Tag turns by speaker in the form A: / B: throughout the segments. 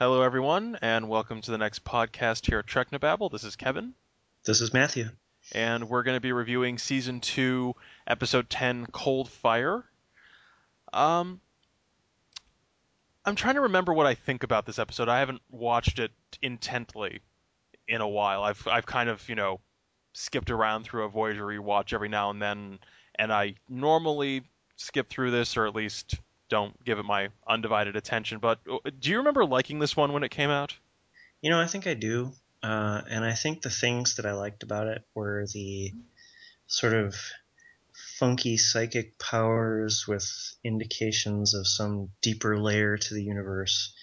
A: Hello, everyone, and welcome to the next podcast here at Treknobabble. This is Kevin,
B: This is Matthew.
A: and we're going to be reviewing season two, episode ten, "Cold Fire." Um, I'm trying to remember what I think about this episode. I haven't watched it intently in a while. I've I've kind of you know skipped around through a Voyager rewatch every now and then, and I normally skip through this or at least don't give it my undivided attention. But uh, do you remember liking this one when it came out?
B: You know, I think I do. Uh, and I think the things that I liked about it were the sort of funky psychic powers with indications of some deeper layer to the universe.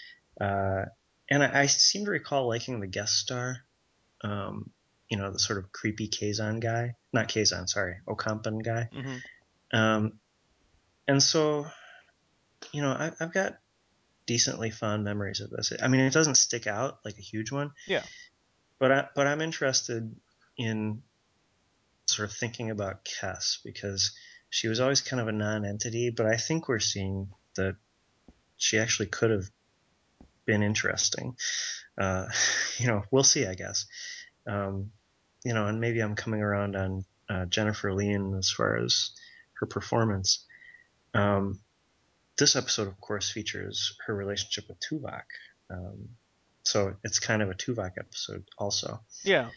B: Uh, and I, I seem to recall liking the guest star. Um, you know, the sort of creepy Kazon guy. Not Kazon, sorry, Ocampan guy.
A: Mm-hmm.
B: Um, and so, you know, I, I've got decently fond memories of this. I mean, it doesn't stick out like a huge one.
A: Yeah.
B: But I, but I'm interested in sort of thinking about Kes because she was always kind of a non-entity, but I think we're seeing that she actually could have been interesting. Uh, you know, we'll see, I guess. Um, you know, and maybe I'm coming around on uh, Jennifer Lien as far as her performance. Um, this episode, of course, features her relationship with Tuvok. Um, so it's kind of a Tuvok episode, also.
A: Yeah.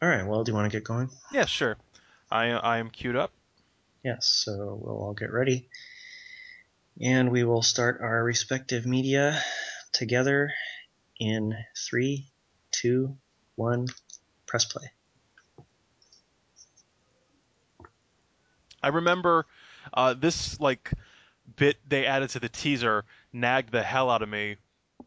B: All right. Well, do you want to get going?
A: Yeah, sure. I I am queued up.
B: Yes. So we'll all get ready, and we will start our respective media together in three, two, one. Press play.
A: I remember uh, this like bit they added to the teaser nagged the hell out of me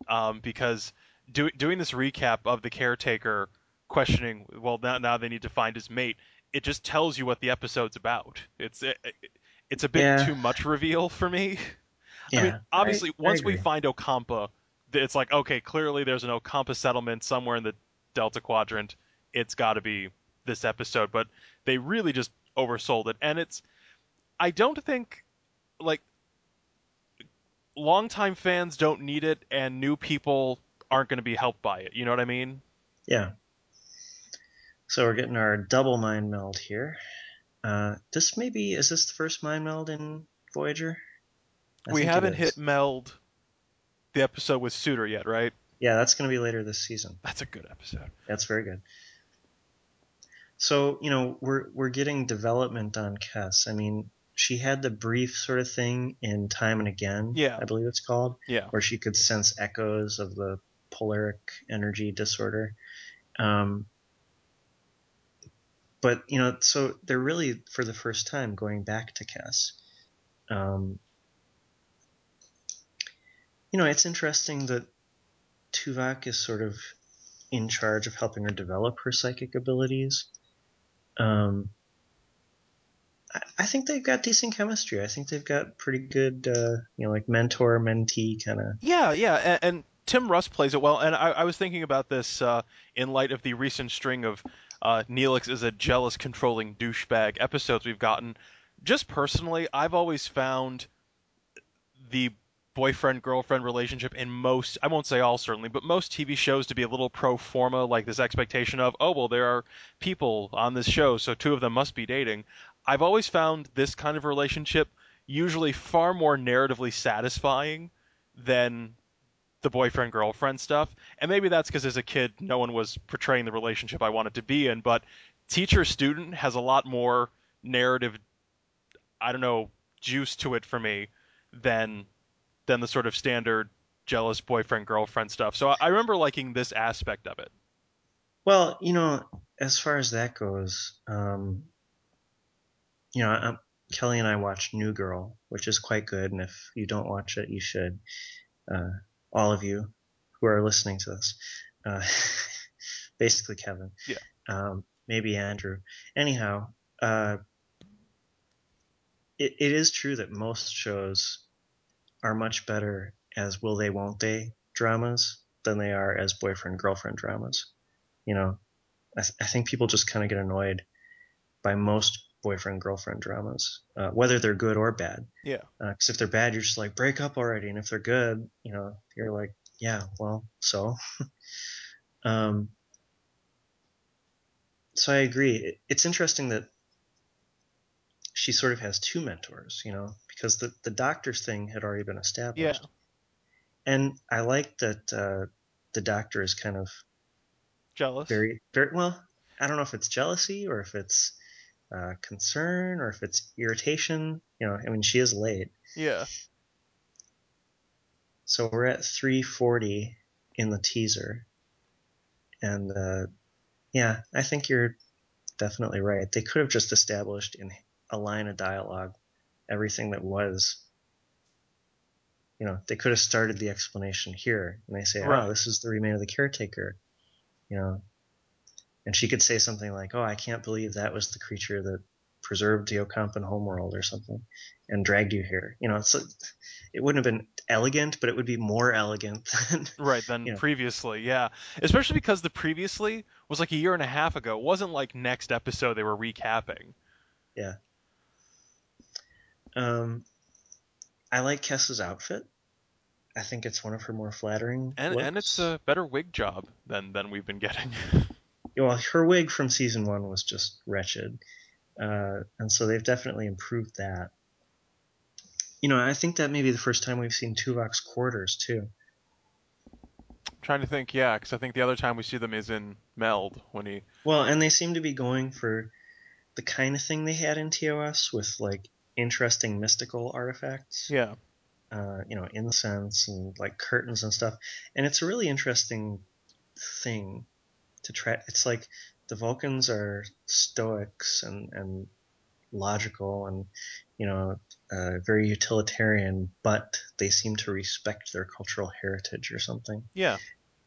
A: um, because do, doing this recap of the caretaker questioning, well now now they need to find his mate. It just tells you what the episode's about. It's it, it's a bit
B: Yeah.
A: too much reveal for me.
B: Yeah.
A: I mean, obviously,
B: I
A: once we find Ocampa, th- it's like, okay, clearly there's an Ocampa settlement somewhere in the Delta Quadrant. It's got to be this episode, but they really just oversold it. And it's, I don't think, like, longtime fans don't need it, and new people aren't going to be helped by it. You know what I mean?
B: Yeah. So we're getting our double mind meld here. Uh, this may be is this the first mind meld in Voyager? I
A: we haven't hit meld the episode with Suder yet, right?
B: Yeah, that's going to be later this season.
A: That's a good episode.
B: That's very good. So you know we're we're getting development on Kes. I mean, she had the brief sort of thing in Time and Again.
A: Yeah.
B: I believe it's called,
A: Yeah.
B: where she could sense echoes of the polaric energy disorder. Um, but you know, so they're really for the first time going back to Cass. Um, you know, it's interesting that Tuvok is sort of in charge of helping her develop her psychic abilities. Um, I, think they've got decent chemistry. I think they've got pretty good, uh, you know, like mentor mentee kind of.
A: Yeah, yeah, and, and Tim Russ plays it well. And I, I was thinking about this uh, in light of the recent string of uh, Neelix is a jealous, controlling douchebag episodes we've gotten. Just personally, I've always found the boyfriend girlfriend relationship in most I won't say all certainly, but most TV shows to be a little pro forma, like this expectation of, oh well there are people on this show, so two of them must be dating. I've always found this kind of relationship usually far more narratively satisfying than the boyfriend girlfriend stuff. And maybe that's because as a kid no one was portraying the relationship I wanted to be in, but teacher student has a lot more narrative I don't know, juice to it for me than than the sort of standard jealous boyfriend girlfriend stuff. So I, remember liking this aspect of it.
B: Well, you know, as far as that goes, um, you know, i Kelly and I watched New Girl, which is quite good, and if you don't watch it, you should. Uh, all of you who are listening to this, uh, basically Kevin,
A: Yeah.
B: um, maybe Andrew. Anyhow, uh, it, it is true that most shows are much better as will they won't they dramas than they are as boyfriend girlfriend dramas. You know, I, th- I think people just kind of get annoyed by most boyfriend girlfriend dramas, uh, whether they're good or bad.
A: Yeah.
B: Because if they're bad, you're just like break up already, and if they're good, you know, you're like yeah, well, so. um, so I agree. It's interesting that she sort of has two mentors, you know, because the, the doctor's thing had already been established.
A: Yeah.
B: And I like that uh, the doctor is kind of
A: Jealous.
B: very, very well. I don't know if it's jealousy or if it's uh, concern or if it's irritation. You know, I mean, she is late.
A: Yeah.
B: So we're at 340 in the teaser. And uh, yeah, I think you're definitely right. They could have just established in a line of dialogue everything that was. You know, they could have started the explanation here, and they say,
A: Right.
B: "Oh, this is the remain of the caretaker," you know, and she could say something like, "Oh, I can't believe that was the creature that preserved the and homeworld or something, and dragged you here." You know, it's it wouldn't have been elegant, but it would be more elegant than
A: Right, than
B: you know.
A: previously, yeah. Especially because the previously was like a year and a half ago. It wasn't like next episode they were recapping.
B: Yeah. Um, I like Kes's outfit. I think it's one of her more flattering
A: And
B: looks.
A: and it's a better wig job than than we've been getting.
B: well, her wig from season one was just wretched, uh, and so they've definitely improved that. You know, I think that may be the first time we've seen Tuvok's quarters too.
A: trying to think, yeah, because I think the other time we see them is in Meld when he.
B: Well, and they seem to be going for the kind of thing they had in TOS with like interesting mystical artifacts.
A: Yeah.
B: Uh, you know, incense and like curtains and stuff. And it's a really interesting thing to try. It's like the Vulcans are stoics and, and logical and, you know, uh, very utilitarian, but they seem to respect their cultural heritage or something.
A: Yeah.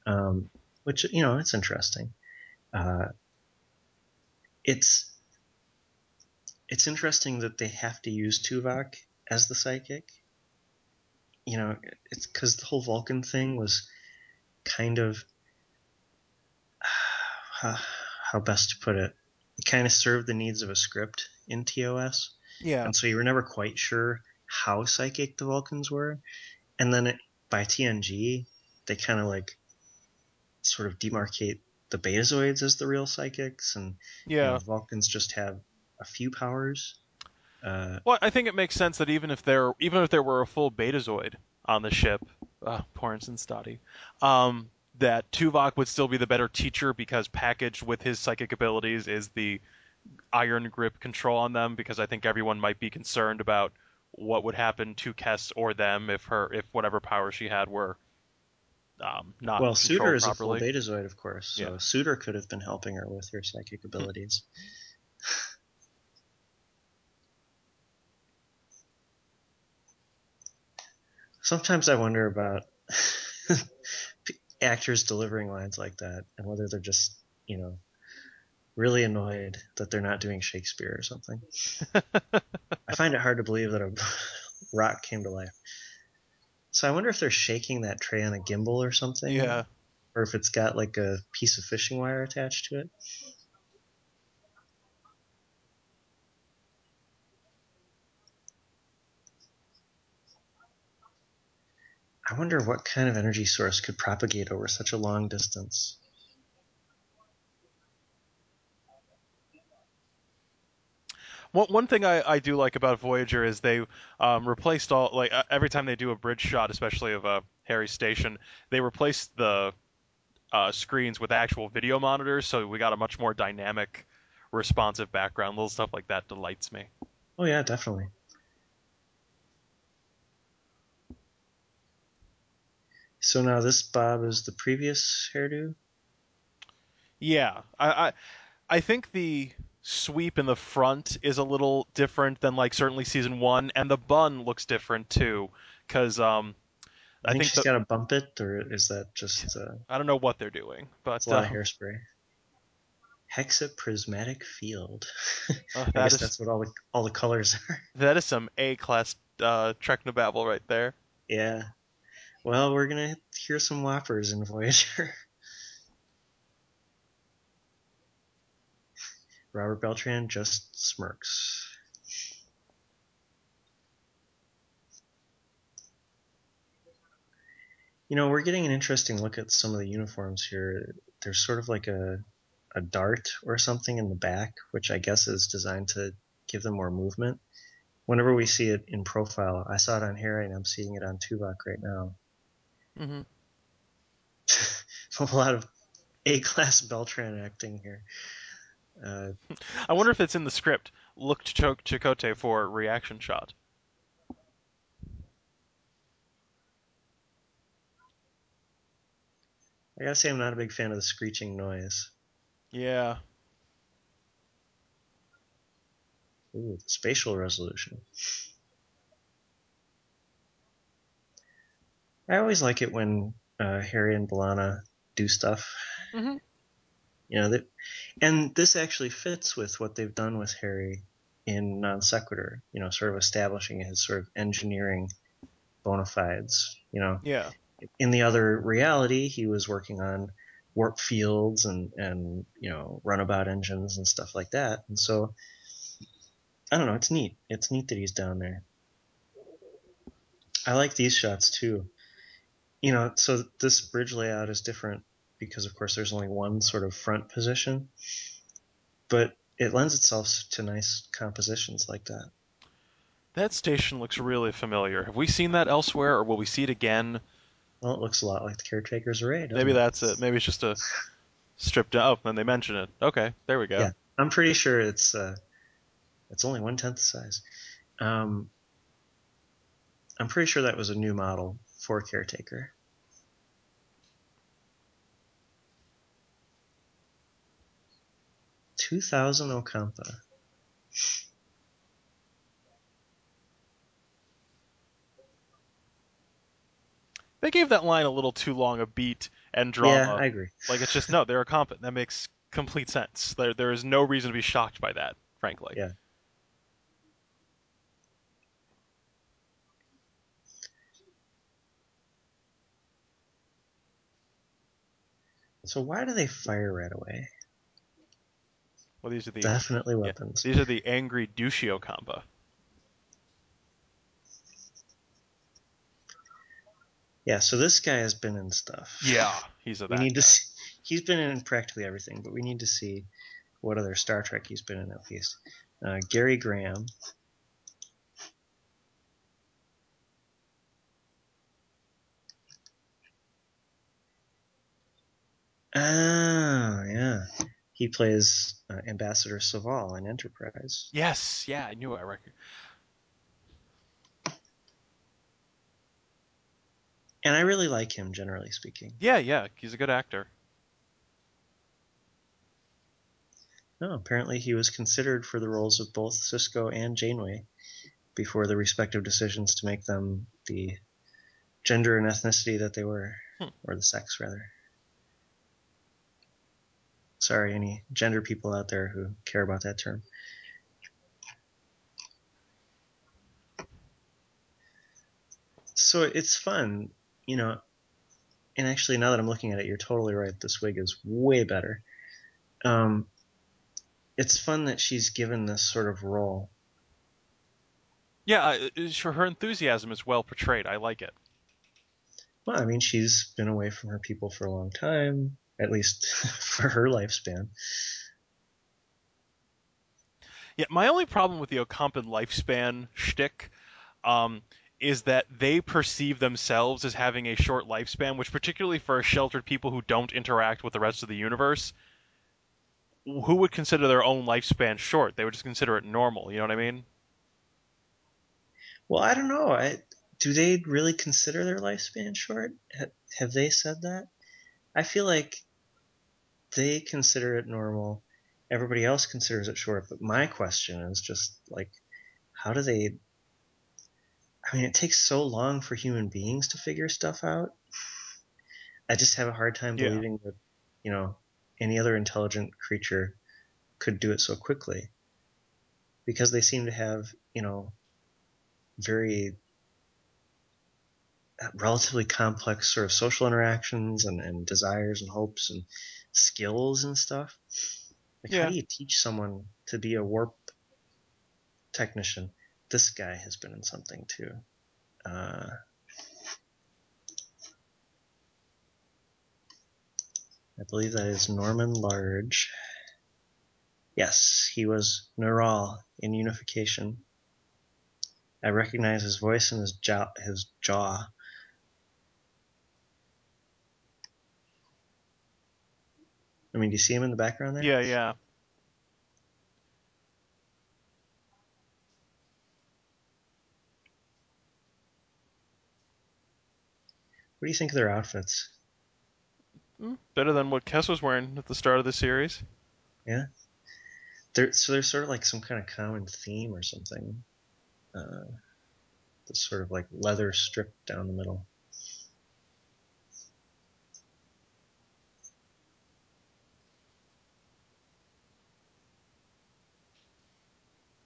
B: Um, which, you know, it's interesting. Uh, it's it's interesting that they have to use Tuvok as the psychic. You know, it's because the whole Vulcan thing was kind of how, how best to put it. It kind of served the needs of a script in TOS,
A: Yeah.
B: and so you were never quite sure how psychic the Vulcans were. And then it, by TNG, they kind of like sort of demarcate the Betazoids as the real psychics, and you
A: Yeah.
B: know, the Vulcans just have a few powers. Uh,
A: Well, I think it makes sense that even if there even if there were a full Betazoid on the ship, uh, Porins and Stadi, um, that Tuvok would still be the better teacher because packaged with his psychic abilities is the iron grip control on them. Because I think everyone might be concerned about what would happen to Kes or them if her if whatever power she had were um, not
B: well, Suder is a full
A: properly.
B: Betazoid, of course, so
A: Yeah.
B: Suder could have been helping her with her psychic abilities. Sometimes I wonder about actors delivering lines like that and whether they're just, you know, really annoyed that they're not doing Shakespeare or something. I find it hard to believe that a rock came to life. So I wonder if they're shaking that tray on a gimbal or something.
A: yeah.
B: Or if it's got like a piece of fishing wire attached to it. I wonder what kind of energy source could propagate over such a long distance.
A: One one thing I, I do like about Voyager is they um, replaced all like uh, every time they do a bridge shot, especially of uh, Harry's station, they replace the uh, screens with actual video monitors, so we got a much more dynamic, responsive background. Little stuff like that delights me.
B: Oh yeah, definitely. So now this Bob is the previous hairdo.
A: Yeah, I, I I think the sweep in the front is a little different than like certainly season one, and the bun looks different too, because um
B: I,
A: I
B: think,
A: think
B: she's
A: the-
B: got to bump it, or is that just uh,
A: I don't know what they're doing, but
B: it's a lot of
A: um,
B: hairspray? Hexaprismatic field.
A: uh,
B: I
A: that
B: guess
A: is
B: that's what all the all the colors are.
A: that is some A class uh, Technobabble right there.
B: yeah. Well, we're gonna hear some whoppers in Voyager. Robert Beltran just smirks. You know, we're getting an interesting look at some of the uniforms here. There's sort of like a a dart or something in the back, which I guess is designed to give them more movement. Whenever we see it in profile, I saw it on here and I'm seeing it on Tuvok right now.
A: Mm-hmm.
B: a lot of A-class Beltran acting here. Uh,
A: I wonder if it's in the script. Look to Ch- Chakotay for reaction shot.
B: I gotta say, I'm not a big fan of the screeching noise.
A: Yeah.
B: Ooh, spatial resolution. I always like it when uh, Harry and B'Elanna do stuff.
A: Mm-hmm.
B: You know that, and this actually fits with what they've done with Harry in Non Sequitur. You know, sort of establishing his sort of engineering bona fides. You know,
A: Yeah.
B: in the other reality, he was working on warp fields and and you know runabout engines and stuff like that. And so, I don't know. It's neat. It's neat that he's down there. I like these shots too. You know, so this bridge layout is different because, of course, there's only one sort of front position, but it lends itself to nice compositions like that.
A: That station looks really familiar. Have we seen that elsewhere, or will we see it again?
B: Well, it looks a lot like the Caretaker's Array.
A: Maybe
B: it?
A: that's it. Maybe it's just a stripped. Oh, and they mention it. Okay, there we go.
B: Yeah. I'm pretty sure it's uh, it's only one tenth the size. Um, I'm pretty sure that was a new model for Caretaker. Two thousand Ocampa.
A: They gave that line a little too long a beat and drama. Yeah.
B: I agree.
A: Like it's just no, they're a competent. That makes complete sense. There, there is no reason to be shocked by that, frankly.
B: Yeah. So why do they fire right away?
A: Well, these are the
B: Definitely
A: yeah,
B: weapons.
A: these are the angry Dushio compa.
B: Yeah, so this guy has been in stuff.
A: Yeah, he's a
B: we need to see. He's been in practically everything, but we need to see what other Star Trek he's been in at least. Uh, Gary Graham. Oh, yeah. He plays uh, Ambassador Soval in Enterprise.
A: Yes, yeah, I knew I record.
B: And I really like him, generally speaking.
A: Yeah, yeah, he's a good actor.
B: No, apparently he was considered for the roles of both Sisko and Janeway before the respective decisions to make them the gender and ethnicity that they were,
A: Hmm.
B: or the sex, rather. Sorry, any gender people out there who care about that term. So it's fun, you know. And actually, now that I'm looking at it, you're totally right. This wig is way better. Um, it's fun that she's given this sort of role.
A: Yeah, uh, her enthusiasm is well portrayed. I like it.
B: Well, I mean, she's been away from her people for a long time, at least for her lifespan.
A: Yeah, my only problem with the Ocampan lifespan shtick um, is that they perceive themselves as having a short lifespan, which, particularly for sheltered people who don't interact with the rest of the universe, who would consider their own lifespan short? They would just consider it normal. You know what I mean?
B: Well, I don't know. I, do they really consider their lifespan short? Ha, have they said that? I feel like they consider it normal. Everybody else considers it short. But my question is just like, how do they? I mean, it takes so long for human beings to figure stuff out. I just have a hard time
A: Yeah.
B: believing that, you know, any other intelligent creature could do it so quickly. Because they seem to have, you know, very relatively complex sort of social interactions and, and desires and hopes and skills and stuff. Like,
A: Yeah.
B: how do you teach someone to be a warp technician? This guy has been in something too. Uh, I believe that is Norman Large. Yes, he was Neral in Unification. I recognize his voice and his jaw. His jaw. I mean, do you see him in the background there?
A: Yeah, yeah.
B: What do you think of their outfits?
A: Mm, better than what Kes was wearing at the start of the series.
B: Yeah. There, so there's sort of like some kind of common theme or something. Uh, this sort of like leather strip down the middle.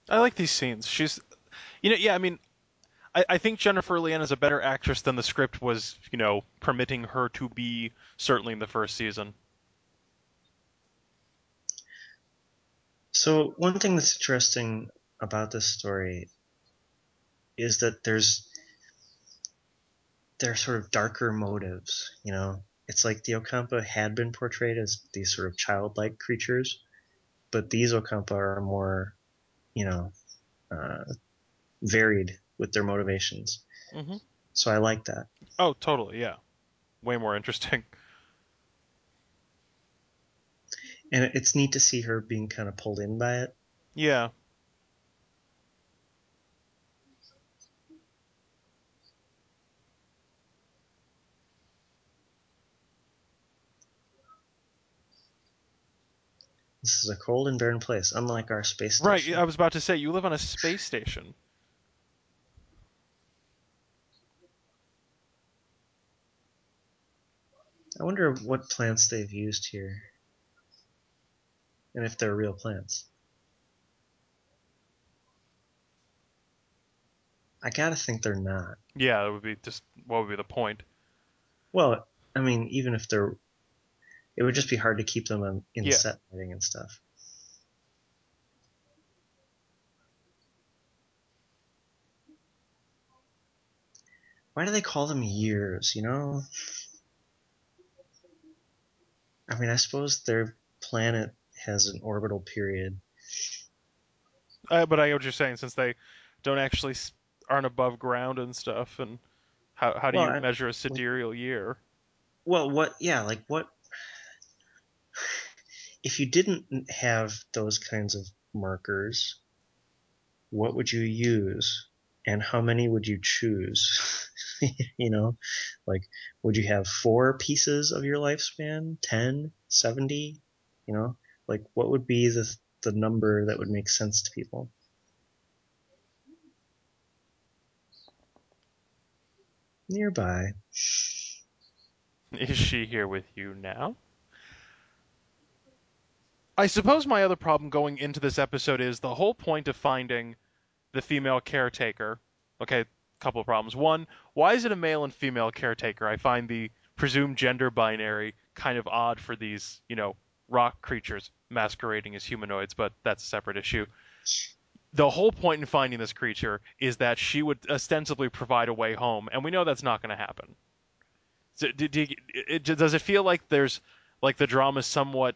A: I like these scenes. She's, you know, yeah. I mean, I, I think Jennifer Lien is a better actress than the script was, you know, permitting her to be. Certainly in the first season.
B: So one thing that's interesting about this story is that there's there are sort of darker motives. You know, it's like the Ocampa had been portrayed as these sort of childlike creatures, but these Ocampa are more, you know, uh, varied with their motivations.
A: hmm
B: So I like that.
A: Oh, totally. Yeah. Way more interesting.
B: And it's neat to see her being kind of pulled in by it.
A: Yeah.
B: This is a cold and barren place, unlike our space station. Right.
A: I was about to say you live on a space station.
B: I wonder what plants they've used here. And if they're real plants. I gotta think they're not.
A: Yeah, that would be just what would be the point?
B: Well, I mean, even if they're, it would just be hard to keep them in, in
A: Yeah.
B: set lighting and stuff. Why do they call them years? You know, I mean, I suppose their planet has an orbital period.
A: Uh, but I get what you're saying since they don't actually aren't above ground and stuff, and how how do
B: Well,
A: you
B: I-
A: measure a sidereal year?
B: Well, what? Yeah, like what? If you didn't have those kinds of markers, what would you use, and how many would you choose? you know, like would you have four pieces of your lifespan, 10, 70? You know, like what would be the the number that would make sense to people? Nearby.
A: Is she here with you now? I suppose my other problem going into this episode is the whole point of finding the female caretaker. Okay, couple of problems. One, why is it a male and female caretaker? I find the presumed gender binary kind of odd for these, you know, rock creatures masquerading as humanoids, but that's a separate issue. The whole point in finding this creature is that she would ostensibly provide a way home, and we know that's not going to happen. Does it feel like there's like the drama somewhat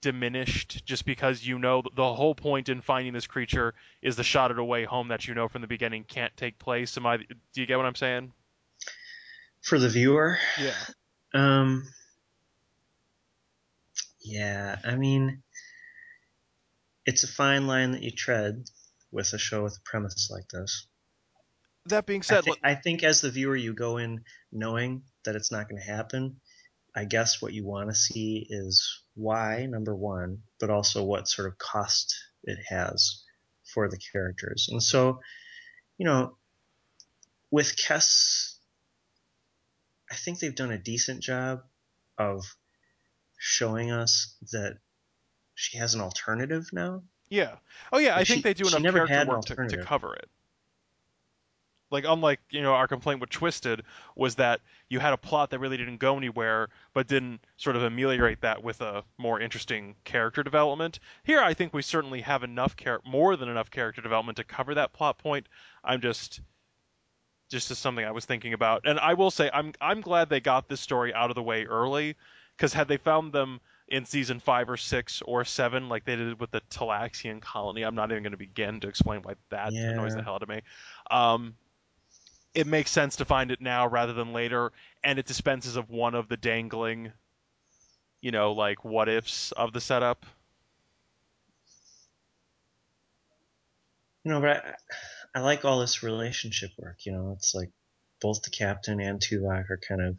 A: diminished just because you know the whole point in finding this creature is the shot at a way home that you know from the beginning can't take place? Am I? Do you get what I'm saying?
B: For the viewer,
A: Yeah.
B: um, yeah, I mean, it's a fine line that you tread with a show with a premise like this.
A: That being
B: I,
A: said,
B: thi-
A: look,
B: I think as the viewer, you go in knowing that it's not going to happen. I guess what you want to see is why, number one, but also what sort of cost it has for the characters. And so, you know, with Kes, I think they've done a decent job of showing us that she has an alternative now.
A: yeah. Oh yeah, I
B: Like,
A: think they do
B: she
A: enough character work to, to cover it. Like unlike you know our complaint with Twisted was that you had a plot that really didn't go anywhere, but didn't sort of ameliorate that with a more interesting character development. Here, I think we certainly have enough char- more than enough character development to cover that plot point. I'm just just as something I was thinking about, and I will say I'm I'm glad they got this story out of the way early Because had they found them in season five or six or seven, like they did with the Talaxian colony, I'm not even going to begin to explain why that
B: Yeah.
A: annoys the hell out of me. Um, it makes sense to find it now rather than later, and it dispenses of one of the dangling, you know, like what ifs of the setup.
B: You know, but I, I like all this relationship work. You know, it's like both the captain and Tuvok are kind of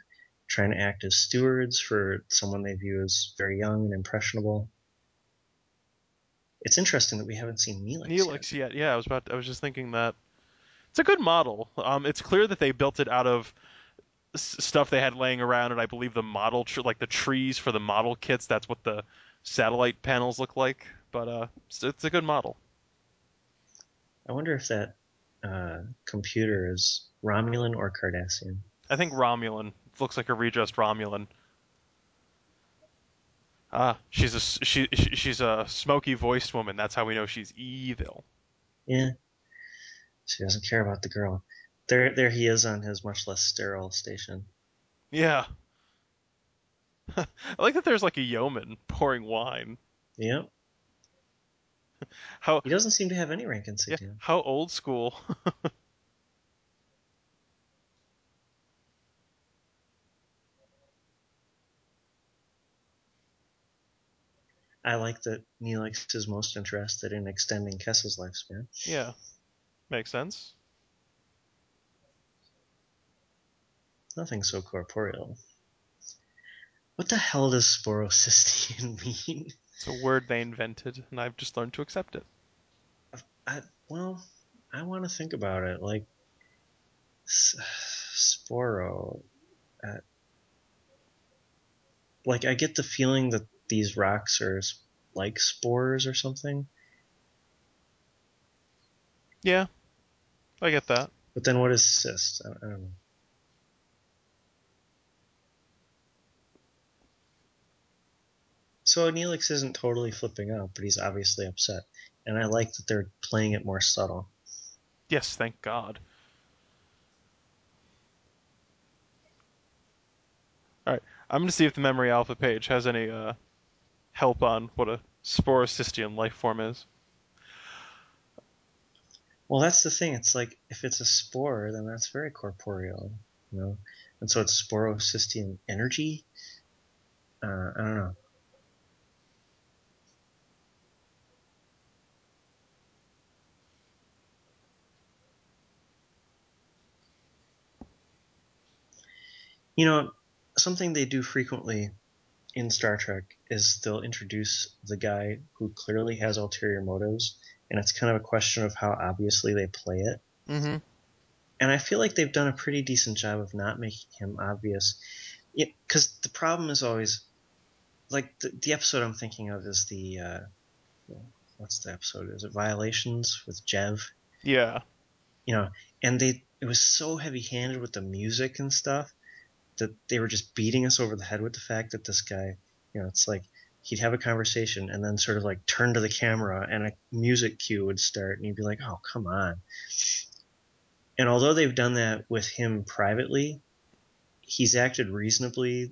B: trying to act as stewards for someone they view as very young and impressionable. It's interesting that we haven't seen Neelix. yet.
A: Neelix yet. Yeah, I was about. I was just thinking that it's a good model. Um, it's clear that they built it out of s- stuff they had laying around, and I believe the model, tr- like the trees for the model kits, that's what the satellite panels look like. But uh, it's, it's a good model.
B: I wonder if that uh, computer is Romulan or Cardassian.
A: I think Romulan looks like a redressed Romulan. Ah, she's a she she's a smoky voiced woman. That's how we know she's evil.
B: Yeah. She doesn't care about the girl. There, there he is on his much less sterile station.
A: Yeah. I like that there's like a yeoman pouring wine.
B: Yep.
A: How
B: He doesn't seem to have any rank
A: yeah,
B: insignia.
A: how old school.
B: I like that Neelix is most interested in extending Kes's lifespan.
A: yeah, makes sense.
B: Nothing so corporeal. What the hell does Sporocystian mean?
A: It's a word they invented, and I've just learned to accept it.
B: I, well, I want to think about it. Like, s- Sporo. Uh, like, I get the feeling that these rocks are like spores or something.
A: Yeah, I get that.
B: But then what is cyst? I, I don't know. So Neelix isn't totally flipping out, but he's obviously upset. And I like that they're playing it more subtle.
A: Yes, thank God. All right, I'm gonna see if the memory alpha page has any uh, help on what a sporocystian life form is.
B: Well, that's the thing. It's like if it's a spore, then that's very corporeal, you know. And so it's sporocystian energy. Uh, I don't know. You know, something they do frequently in Star Trek is they'll introduce the guy who clearly has ulterior motives, and it's kind of a question of how obviously they play it.
A: Mm-hmm.
B: and I feel like they've done a pretty decent job of not making him obvious. Because the problem is always, like the, the episode I'm thinking of is the, uh, what's the episode? Is it Violations with Jev?
A: Yeah.
B: You know, and they it was so heavy-handed with the music and stuff that they were just beating us over the head with the fact that this guy, you know, it's like he'd have a conversation and then sort of like turn to the camera and a music cue would start and you'd be like, oh, come on. And although they've done that with him privately, he's acted reasonably.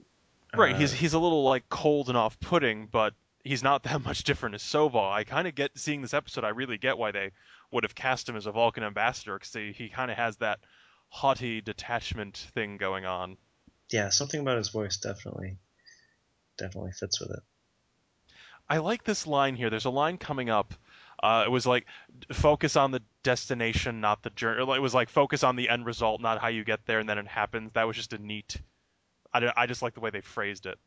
A: Right.
B: uh,
A: He's he's a little like cold and off-putting, but he's not that much different as Soval. I kind of get seeing this episode. I really get why they would have cast him as a Vulcan ambassador because he, he kind of has that haughty detachment thing going on.
B: yeah, something about his voice definitely, definitely fits with it.
A: I like this line here. There's a line coming up. Uh, it was like focus on the destination, not the journey. It was like focus on the end result, not how you get there, and then it happens. That was just a neat. I, I just like the way they phrased it.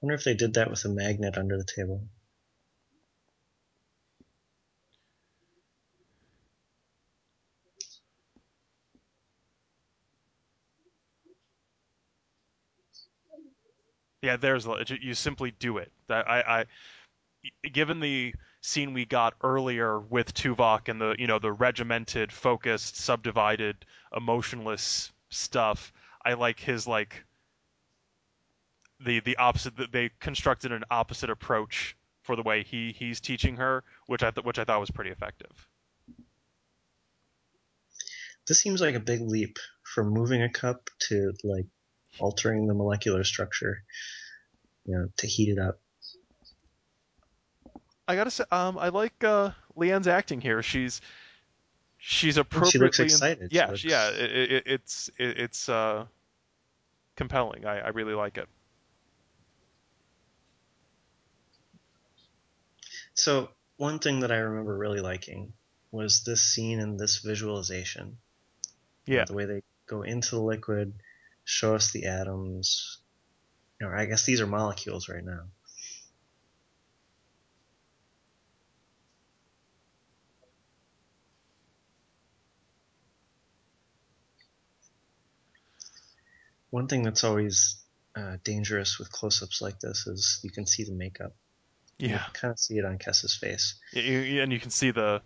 B: wonder if they did that with a magnet under the table.
A: Yeah, there's you simply do it. That I, I given the scene we got earlier with Tuvok and the you know the regimented, focused, subdivided, emotionless stuff, I like his like the the opposite. That they constructed an opposite approach for the way he he's teaching her, which I th- which I thought was pretty effective.
B: This seems like a big leap from moving a cup to like altering the molecular structure, you know, to heat it up.
A: I gotta say, um, I like uh, Leanne's acting here. She's she's appropriately.
B: She looks excited.
A: yeah,
B: She looks-
A: yeah. It, it, it's it, it's uh, compelling. I, I really like it.
B: So one thing that I remember really liking was this scene and this visualization.
A: Yeah,
B: the way they go into the liquid, show us the atoms. You know, I guess these are molecules right now. One thing that's always uh, dangerous with close-ups like this is you can see the makeup. You
A: yeah.
B: kind of see it on Kes's face.
A: Y- y- and you can see the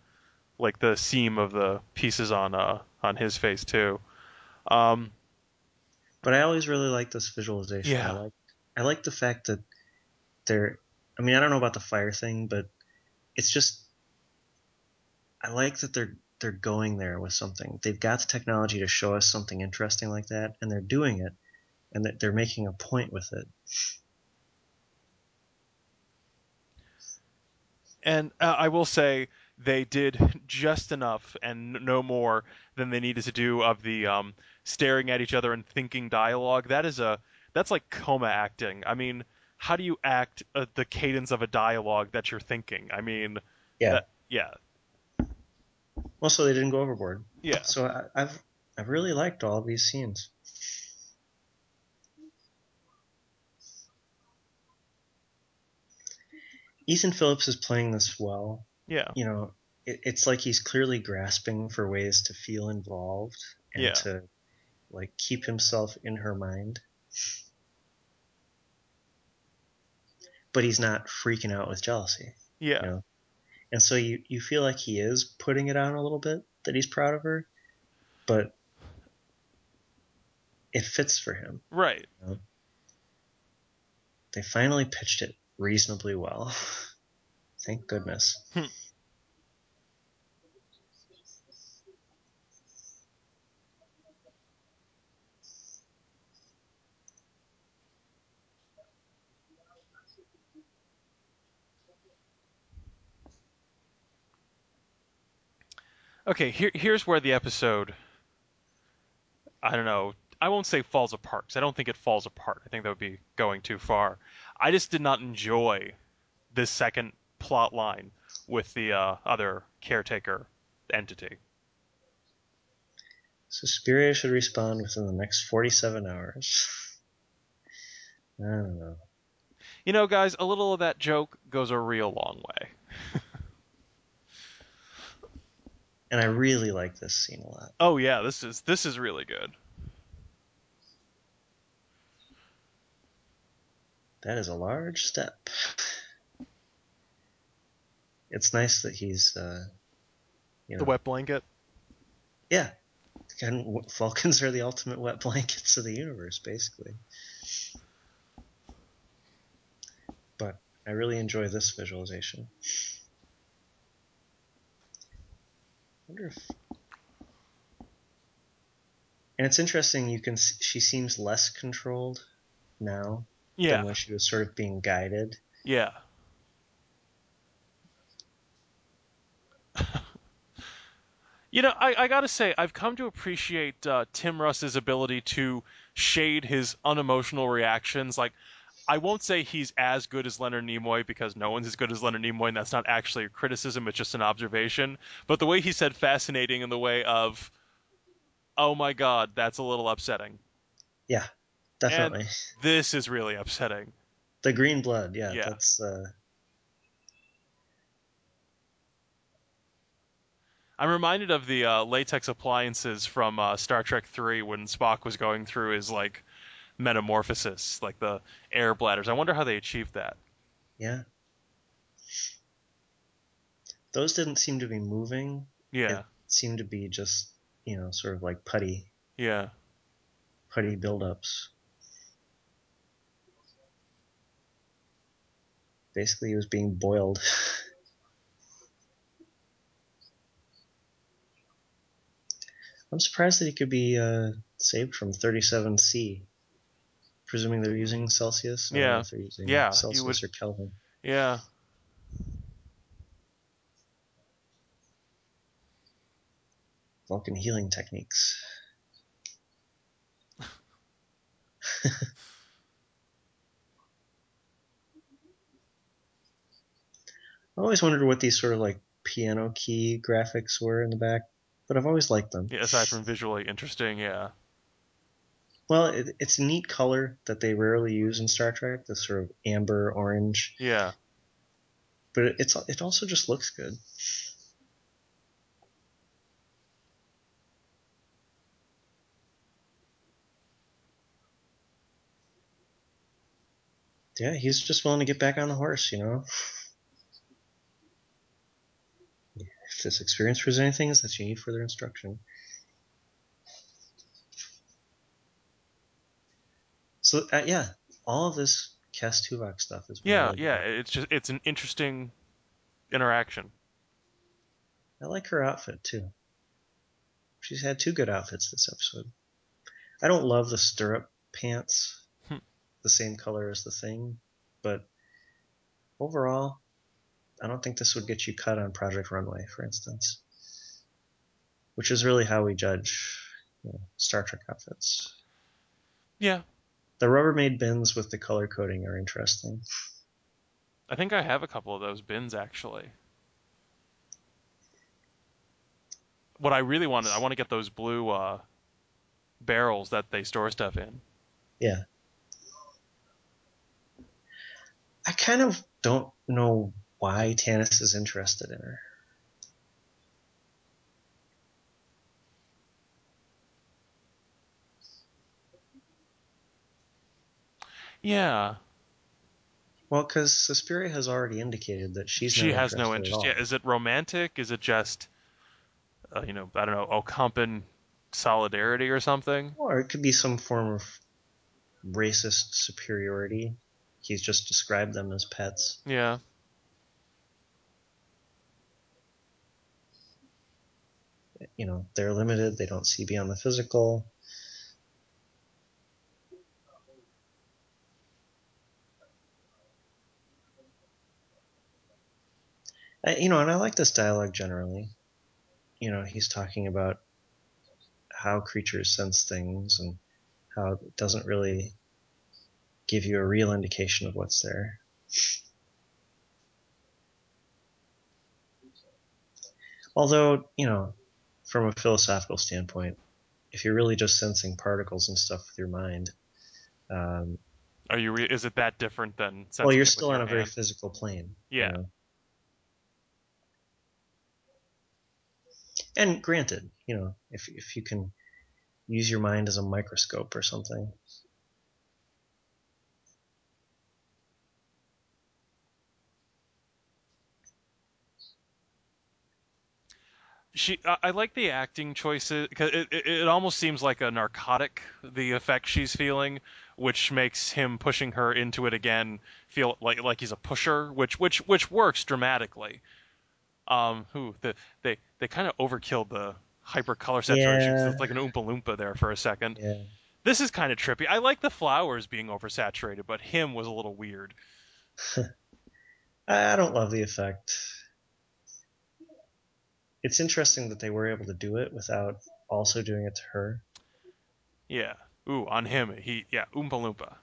A: like the seam of the pieces on uh on his face too. Um,
B: But I always really like this visualization.
A: Yeah.
B: I like I like the fact that they're I mean, I don't know about the fire thing, but it's just I like that they're they're going there with something. They've got the technology to show us something interesting like that, and they're doing it, and that they're making a point with it.
A: and uh, I will say they did just enough and no more than they needed to do of the um, staring at each other and thinking dialogue. That is a that's like coma acting. I mean, how do you act uh, the cadence of a dialogue that you're thinking? I mean,
B: Yeah.
A: that- yeah,
B: Also, they didn't go overboard.
A: yeah,
B: So I, I've I've really liked all of these scenes. Ethan Phillips is playing this well.
A: yeah,
B: You know, it, it's like he's clearly grasping for ways to feel involved and
A: Yeah.
B: to like keep himself in her mind. But he's not freaking out with jealousy.
A: yeah,
B: you know? And so you, you feel like he is putting it on a little bit that he's proud of her, but it fits for him.
A: right.
B: They finally pitched it reasonably well. Thank goodness.
A: Hmm. Okay, here here's where the episode. I don't know. I won't say falls apart 'cause I don't think it falls apart. I think that would be going too far. I just did not enjoy this second plot line with the uh, other caretaker entity.
B: Suspiria should respond within the next 47 hours. I don't know.
A: You know, guys, a little of that joke goes a real long way.
B: And I really like this scene a lot.
A: Oh yeah, this is this is really good.
B: That is a large step. It's nice that he's, uh, you know,
A: The wet blanket.
B: yeah. And Vulcans are the ultimate wet blankets of the universe, basically. But I really enjoy this visualization. Wonder if. And it's interesting. You can. She seems less controlled now
A: Yeah,
B: than when she was sort of being guided.
A: yeah. You know, I, I gotta say, I've come to appreciate uh, Tim Russ's ability to shade his unemotional reactions. Like, I won't say he's as good as Leonard Nimoy because no one's as good as Leonard Nimoy, and that's not actually a criticism; it's just an observation. But the way he said "fascinating" in the way of, "Oh my God, that's a little upsetting.
B: Yeah, definitely.
A: This is really upsetting."
B: the green blood. Yeah,
A: Yeah.
B: that's. Uh,
A: I'm reminded of the uh, latex appliances from uh, Star Trek Three when Spock was going through his like metamorphosis, like the air bladders. I wonder how they achieved that.
B: yeah. Those didn't seem to be moving.
A: Yeah,
B: It seemed to be just, you know, sort of like putty,
A: yeah.
B: putty buildups. Basically, he was being boiled. I'm surprised that he could be uh, saved from 37C. Presuming they're using Celsius. I don't know
A: Yeah.
B: if they're using
A: Yeah,
B: Celsius
A: would-
B: or Kelvin.
A: Yeah.
B: Vulcan healing techniques. I always wondered what these sort of like piano key graphics were in the back, but I've always liked them.
A: yeah. Aside from visually interesting, yeah.
B: Well, it, it's a neat color that they rarely use in Star Trek, this sort of amber orange,
A: Yeah.
B: but it, it's it also just looks good. Yeah, he's just willing to get back on the horse, you know. If this experience proves anything, is that you need further instruction. So uh, yeah, all of this Kes Tuvok stuff is
A: Yeah,
B: really
A: yeah. It's just it's an interesting interaction.
B: I like her outfit too. She's had two good outfits this episode. I don't love the stirrup pants,
A: Hmm.
B: the same color as the thing, but overall, I don't think this would get you cut on Project Runway, for instance, which is really how we judge you know, Star Trek outfits.
A: Yeah.
B: The Rubbermaid bins with the color coding are interesting.
A: I think I have a couple of those bins actually. What I really wanted, I want to get those blue uh, barrels that they store stuff in.
B: Yeah. I kind of don't know why Tanis is interested in her.
A: Yeah,
B: Well, because Suspiria has already indicated that she's
A: she has no interest. Yeah, is it romantic? Is it just, uh, you know, I don't know, Ocampan solidarity or something?
B: Or it could be some form of racist superiority. He's just described them as pets.
A: Yeah,
B: You know, they're limited, they don't see beyond the physical. I, you know, and I like this dialogue generally. You know, he's talking about how creatures sense things and how it doesn't really give you a real indication of what's there. Although, you know, from a philosophical standpoint, if you're really just sensing particles and stuff with your mind, um,
A: are you? Re- is it that different than?
B: well, you're still on a very physical plane. you
A: Yeah.
B: know. And granted, you know, if if you can use your mind as a microscope or something,
A: she I, like the acting choices because it, it, it almost seems like a narcotic the effect she's feeling which makes him pushing her into it again feel like like he's a pusher which which which works dramatically. Um who the they they kind of overkilled the hyper color saturation 'cause
B: Yeah.
A: it's like an oompa loompa there for a second
B: yeah.
A: this is kind of trippy i like the flowers being oversaturated but him was a little weird
B: I I don't love the effect. It's interesting that they were able to do it without also doing it to her.
A: yeah ooh on him he yeah oompa loompa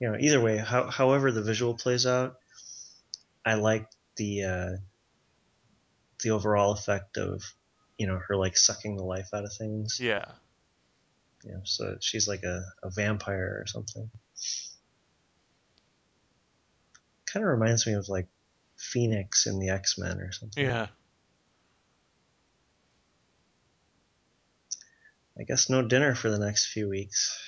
B: You know, either way, how, however the visual plays out, I like the uh, the overall effect of you know her like sucking the life out of things.
A: yeah
B: You know, so she's like a, a vampire or something. Kind of reminds me of like Phoenix in the X Men or something.
A: yeah
B: I guess no dinner for the next few weeks.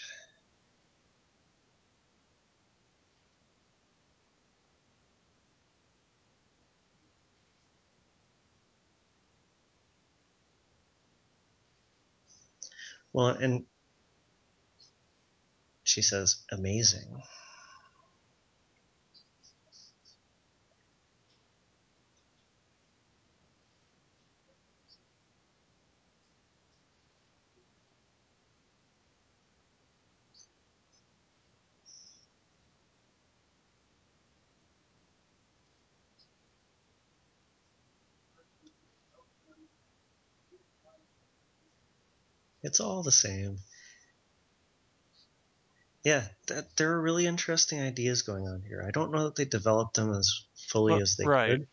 B: Well, and she says, amazing. It's all the same. Yeah, that, there are really interesting ideas going on here. I don't know that they developed them as fully
A: Well,
B: as they
A: right.
B: could,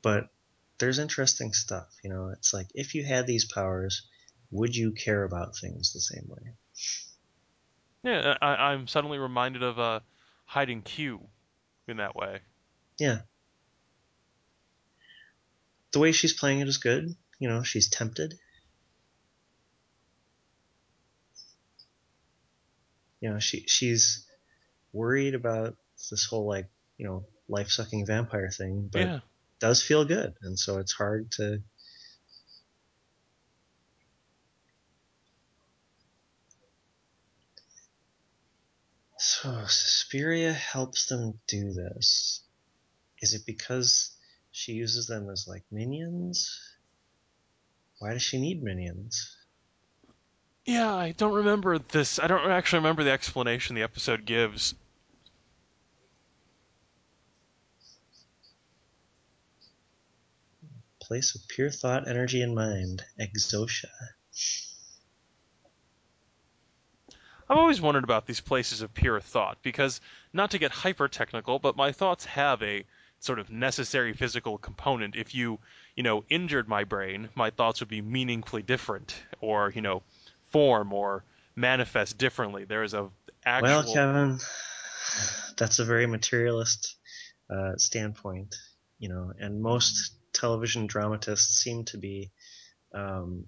B: but there's interesting stuff. You know, it's like if you had these powers, would you care about things the same way?
A: Yeah, I, I'm suddenly reminded of uh, Hide and Q in that way.
B: Yeah. The way she's playing it is good. You know, she's tempted. You know, she she's worried about this whole like, you know, life sucking vampire thing, but
A: Yeah.
B: does feel good. And so it's hard to So Suspiria helps them do this. Is it because she uses them as like minions? Why does she need minions?
A: Yeah, I don't remember this. I don't actually remember the explanation the episode gives.
B: Place of pure thought, energy, and mind. Exosia.
A: I've always wondered about these places of pure thought because, not to get hyper technical, but my thoughts have a sort of necessary physical component. If you, you know, injured my brain, my thoughts would be meaningfully different, or you know, form or manifest differently. There is a actual.
B: Well, Kevin, that's a very materialist uh, standpoint, you know, and most television dramatists seem to be, um,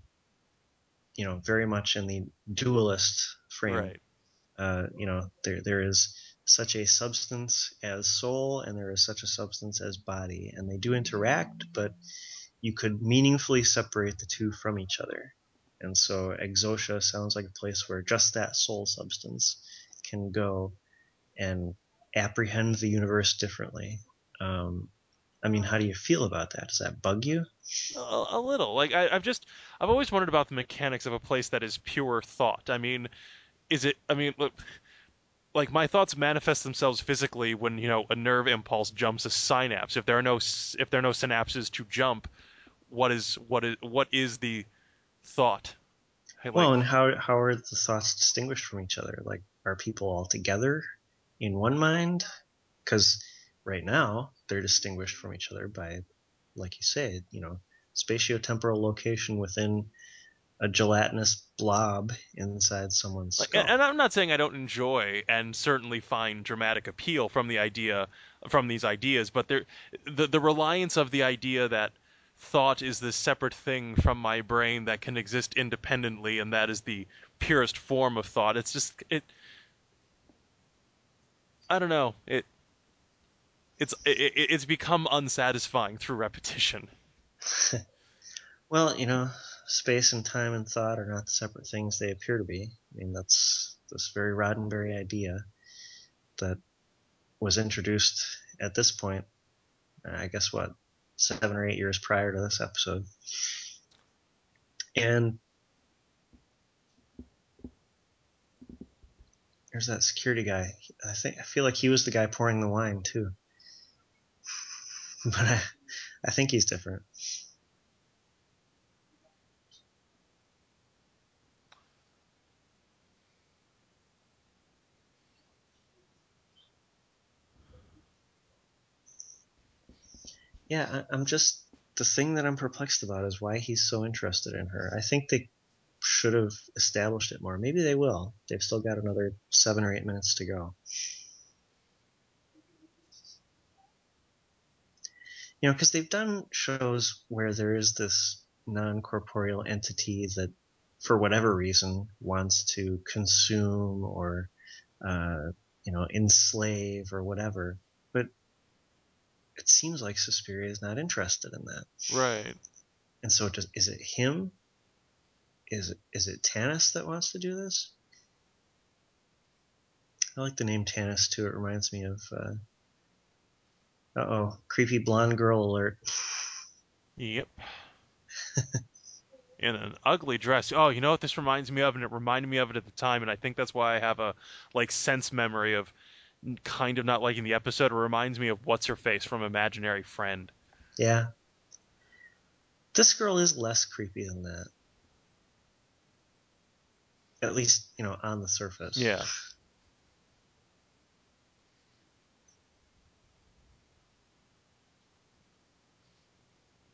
B: you know, very much in the dualist frame.
A: Right.
B: Uh, you know, there there is such a substance as soul, and there is such a substance as body, and they do interact, but you could meaningfully separate the two from each other. And so Exosia sounds like a place where just that soul substance can go and apprehend the universe differently. Um, I mean, how do you feel about that? Does that bug you?
A: A, a little. Like I, I've just, I've always wondered about the mechanics of a place that is pure thought. I mean, is it? I mean, look, like my thoughts manifest themselves physically when you know a nerve impulse jumps a synapse. If there are no, if there are no synapses to jump, what is what is what is the thought? Hey,
B: Well,
A: Like,
B: and how how are the thoughts distinguished from each other? Like, are people all together in one mind? Because right now they're distinguished from each other by, like you say, you know, spatiotemporal location within a gelatinous blob inside someone's
A: like,
B: skull.
A: and I'm not saying I don't enjoy and certainly find dramatic appeal from the idea, from these ideas, but there, the the reliance of the idea that thought is this separate thing from my brain that can exist independently, and that is the purest form of thought. It's just it. I don't know. It it's it, it's become unsatisfying through repetition.
B: well, you know, space and time and thought are not separate things they appear to be. I mean, that's this very Roddenberry idea that was introduced at this point. I guess what seven or eight years prior to this episode, and there's that security guy. I think I feel like he was the guy pouring the wine too, but I, I think he's different. Yeah, I, I'm just the thing that I'm perplexed about is why he's so interested in her. I think they should have established it more. Maybe they will. They've still got another seven or eight minutes to go. You know, because they've done shows where there is this non corporeal entity that, for whatever reason, wants to consume or, uh, you know, enslave or whatever. It seems like Suspiria is not interested in that.
A: Right.
B: And so, does, is it him? Is it, is it Tanis that wants to do this? I like the name Tanis too. It reminds me of. Uh oh, creepy blonde girl alert.
A: Yep. In an ugly dress. Oh, you know what this reminds me of, and it reminded me of it at the time, and I think that's why I have a like sense memory of kind of not liking the episode. It reminds me of what's her face from Imaginary Friend.
B: Yeah. This girl is less creepy than that. at least you know on the surface.
A: Yeah.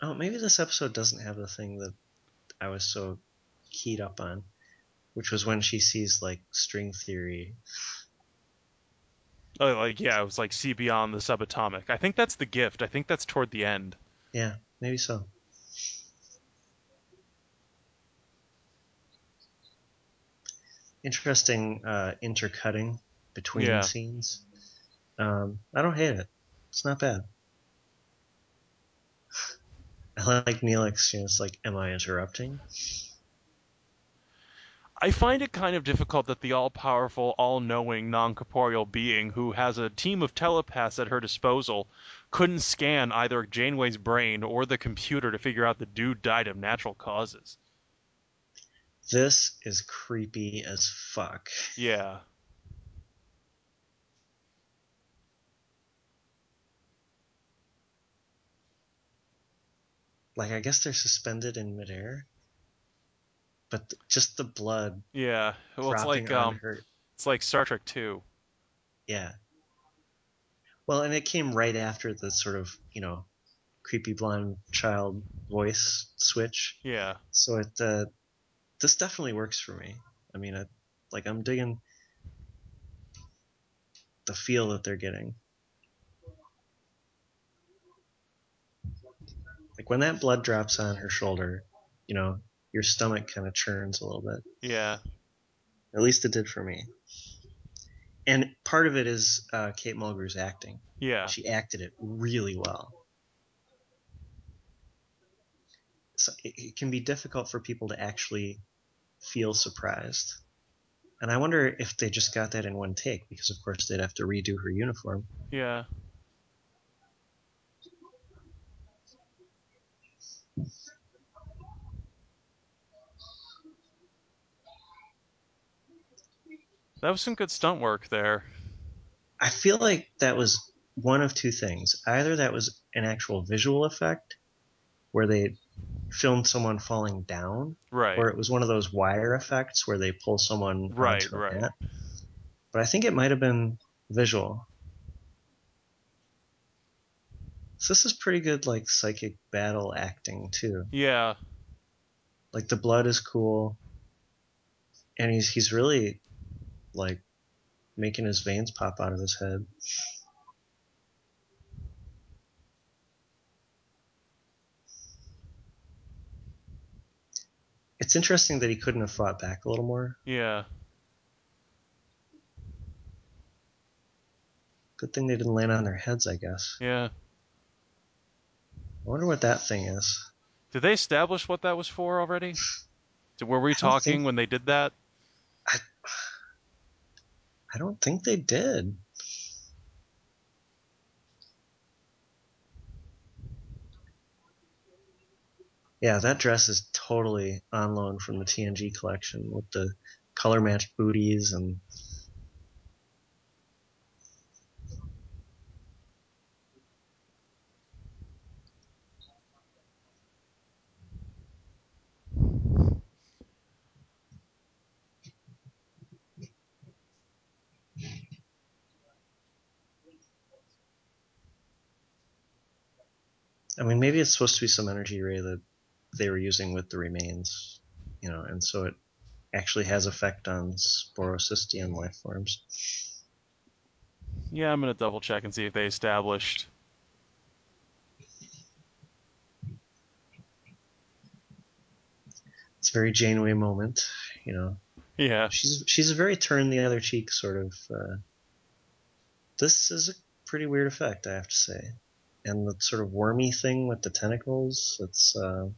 B: Oh, maybe this episode doesn't have the thing that I was so keyed up on, which was when she sees like string theory.
A: Oh, like yeah, it was like see beyond the subatomic. I think that's the gift. I think that's toward the end.
B: Yeah, maybe so. Interesting uh, intercutting between
A: Yeah.
B: scenes. Um, I don't hate it. It's not bad. I like Neelix. You know, it's like, am I interrupting?
A: I find it kind of difficult that the all-powerful, all-knowing, non-corporeal being who has a team of telepaths at her disposal couldn't scan either Janeway's brain or the computer to figure out the dude died of natural causes.
B: This is creepy as fuck.
A: Yeah.
B: Like, I guess they're suspended in midair, but th- just the blood
A: Yeah. Well, it's like um,
B: her.
A: it's like Star Trek 2.
B: Yeah. Well, and it came right after the sort of, you know, creepy blonde child voice switch.
A: Yeah.
B: So it, uh, this definitely works for me. I mean, I, like, I'm digging the feel that they're getting. Like, when that blood drops on her shoulder, you know, your stomach kind of churns a little bit.
A: Yeah.
B: At least it did for me. And part of it is uh, Kate Mulgrew's acting.
A: Yeah.
B: She acted it really well. So it, it can be difficult for people to actually feel surprised. And I wonder if they just got that in one take, because of course they'd have to redo her uniform.
A: Yeah. That was some good stunt work there.
B: I feel like that was one of two things. Either that was an actual visual effect where they filmed someone falling down,
A: Right.
B: or it was one of those wire effects where they pull someone
A: Right, right.
B: But I think it might have been visual. So this is pretty good, like psychic battle acting too.
A: Yeah.
B: Like the blood is cool, and he's he's really like making his veins pop out of his head. It's interesting that he couldn't have fought back a little more.
A: Yeah.
B: Good thing they didn't land on their heads, I guess.
A: Yeah.
B: I wonder what that thing is.
A: Did they establish what that was for already? Were we talking
B: think-
A: when they did that?
B: I don't think they did. Yeah, that dress is totally on loan from the TNG collection with the color matched booties and I mean maybe it's supposed to be some energy ray that they were using with the remains, you know, and so it actually has effect on sporocystian life forms.
A: Yeah, I'm gonna double check and see if they established.
B: It's a very Janeway moment, you know.
A: Yeah.
B: She's she's a very turn the other cheek sort of. Uh, this is a pretty weird effect, I have to say, and the sort of wormy thing with the tentacles. It's uh,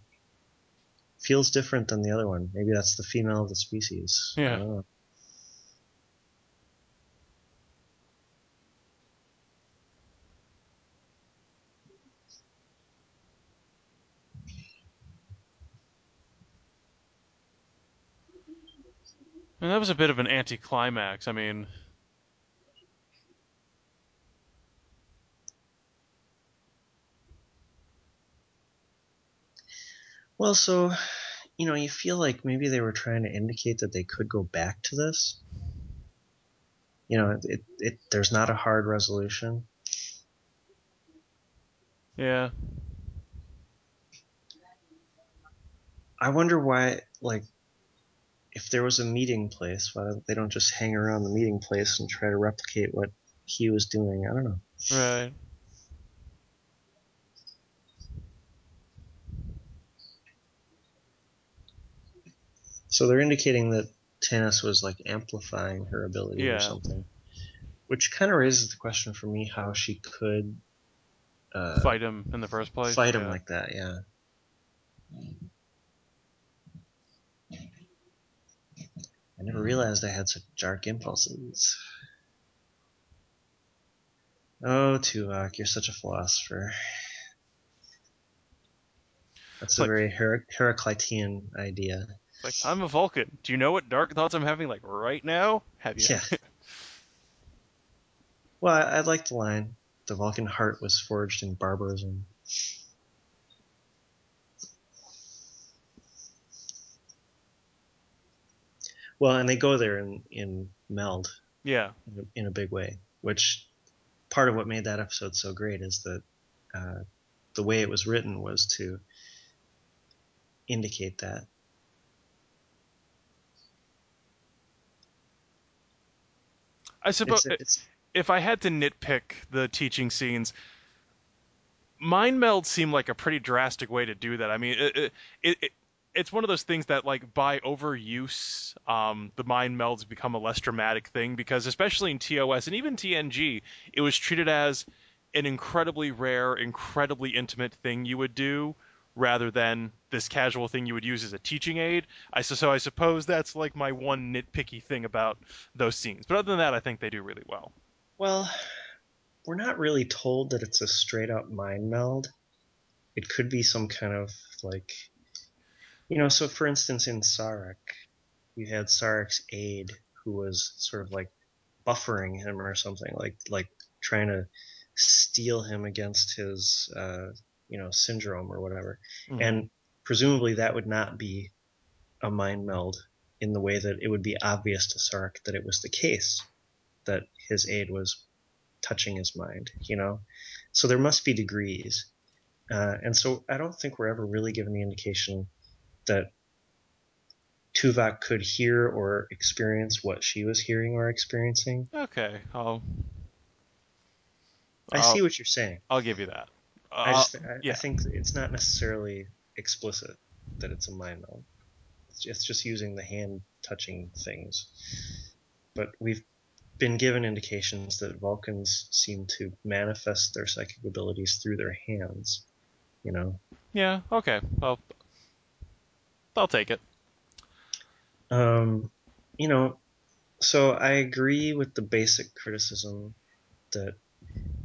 B: feels different than the other one. Maybe that's the female of the species.
A: Yeah. And that was a bit of an anticlimax. I mean,
B: Well, so you know, you feel like maybe they were trying to indicate that they could go back to this. You know, it, it there's not a hard resolution.
A: Yeah.
B: I wonder why, like, if there was a meeting place, why don't they don't just hang around the meeting place and try to replicate what he was doing? I don't know.
A: Right.
B: So they're indicating that Tanis was like amplifying her ability
A: Yeah.
B: or something, which kind of raises the question for me how she could uh,
A: Fight him in the first place.
B: fight him
A: yeah.
B: like that. Yeah. I never realized I had such dark impulses. Oh, Tuvok, you're such a philosopher. That's a
A: Like-
B: very Her- Heraclitean idea.
A: It's like I'm a Vulcan. Do you know what dark thoughts I'm having like right now? Have you?
B: Yeah. Well, I, I like the line. The Vulcan heart was forged in barbarism. Well, and they go there in, in Meld
A: yeah.
B: in a, in a big way, which part of what made that episode so great is that uh, the way it was written was to indicate that.
A: I suppose
B: It's, it's,
A: if I had to nitpick the teaching scenes, mind meld seemed like a pretty drastic way to do that. I mean, it, it, it, it it's one of those things that like by overuse, um, the mind melds become a less dramatic thing because especially in TOS and even TNG, it was treated as an incredibly rare, incredibly intimate thing you would do rather than this casual thing you would use as a teaching aid. I so, I suppose that's like my one nitpicky thing about those scenes. But other than that, I think they do really well.
B: well, we're not really told that it's a straight up mind meld. It could be some kind of like, you know, so for instance, in Sarek, you had Sarek's aide who was sort of like buffering him or something, like like trying to steel him against his, uh, you know, syndrome or whatever.
A: Mhm.
B: And presumably that would not be a mind meld in the way that it would be obvious to Sarek that it was the case that his aide was touching his mind, you know? So there must be degrees. Uh, and so I don't think we're ever really given the indication that Tuvok could hear or experience what she was hearing or experiencing.
A: Okay, I'll
B: I
A: I'll-
B: see what you're saying.
A: I'll give you that.
B: I
A: Uh,
B: just I,
A: yeah.
B: I think it's not necessarily explicit that it's a mind meld. It's, it's just using the hand touching things. But we've been given indications that Vulcans seem to manifest their psychic abilities through their hands. You know,
A: yeah, okay. Well, I'll take it.
B: um, you know. So I agree with the basic criticism that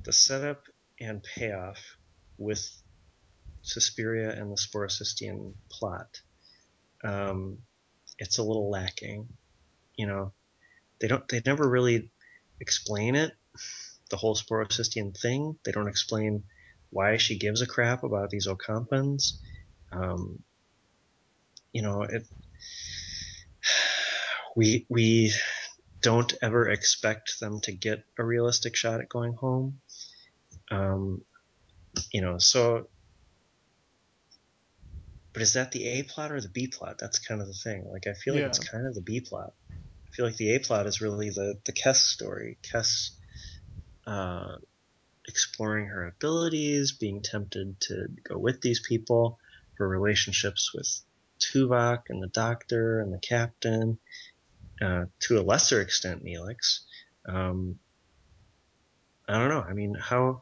B: the setup and payoff with Suspiria and the Sporocystian plot, um, it's a little lacking. You know, they don't, they never really explain it, the whole Sporocystian thing. They don't explain why she gives a crap about these Ocampans. Um, you know, it, we, we don't ever expect them to get a realistic shot at going home. Um, you know, so but is that the A plot or the B plot? That's kind of the thing. Like I feel like it's kind of the B plot. I feel like the A plot is really the the Kes story. Kes uh, exploring her abilities, being tempted to go with these people, her relationships with Tuvok and the Doctor and the Captain, uh, to a lesser extent Neelix. Um, I don't know. I mean, how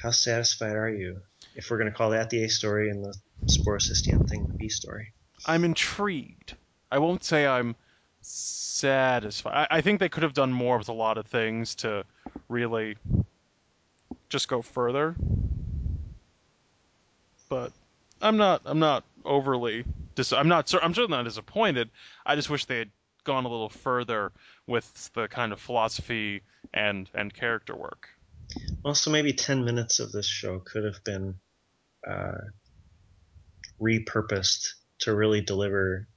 B: how satisfied are you if we're going to call that the A story and the Sporocystian thing the B story?
A: I'm intrigued. I won't say I'm satisfied. I, I think they could have done more with a lot of things to really just go further. But I'm not. I'm not overly. Dis- I'm not. I'm certainly not disappointed. I just wish they had gone a little further with the kind of philosophy and and character work.
B: Also, maybe 10 minutes of this show could have been uh, repurposed to really deliver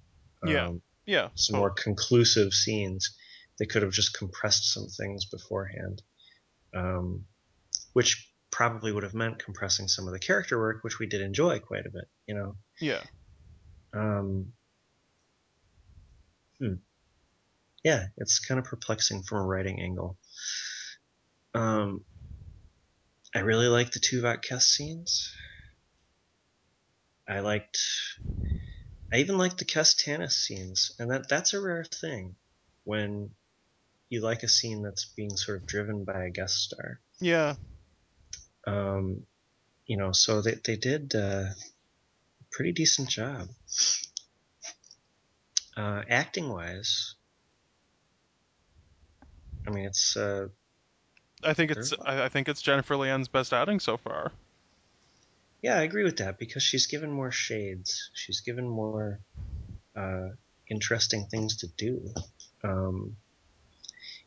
B: um,
A: Yeah. Yeah.
B: some more conclusive scenes. They could have just compressed some things beforehand, um, which probably would have meant compressing some of the character work, which we did enjoy quite a bit. You know,
A: Yeah.
B: um, hmm. yeah, it's kind of perplexing from a writing angle. Um, I really like the Tuvok Kes scenes. I liked, I even liked the Kes Tanis scenes, and that that's a rare thing when you like a scene that's being sort of driven by a guest star.
A: Yeah.
B: Um, you know, so they they did uh, a pretty decent job. Uh, acting wise, I mean, it's uh,
A: I think it's I, I think it's Jennifer Lien's best outing so far.
B: yeah, I agree with that because she's given more shades. She's given more uh, interesting things to do. Um,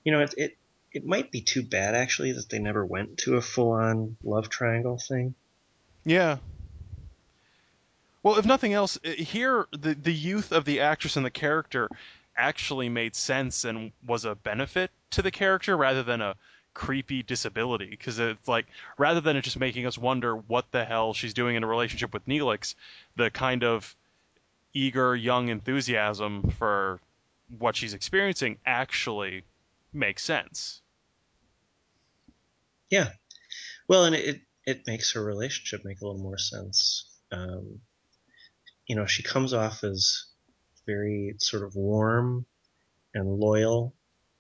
B: you know, it, it it might be too bad actually that they never went to a full on love triangle thing.
A: Yeah. Well, if nothing else, here the the youth of the actress and the character actually made sense and was a benefit to the character rather than a creepy disability. Because it's like rather than it just making us wonder what the hell she's doing in a relationship with Neelix, the kind of eager young enthusiasm for what she's experiencing actually makes sense.
B: Yeah. Well, and it it makes her relationship make a little more sense. Um, you know, she comes off as very sort of warm and loyal,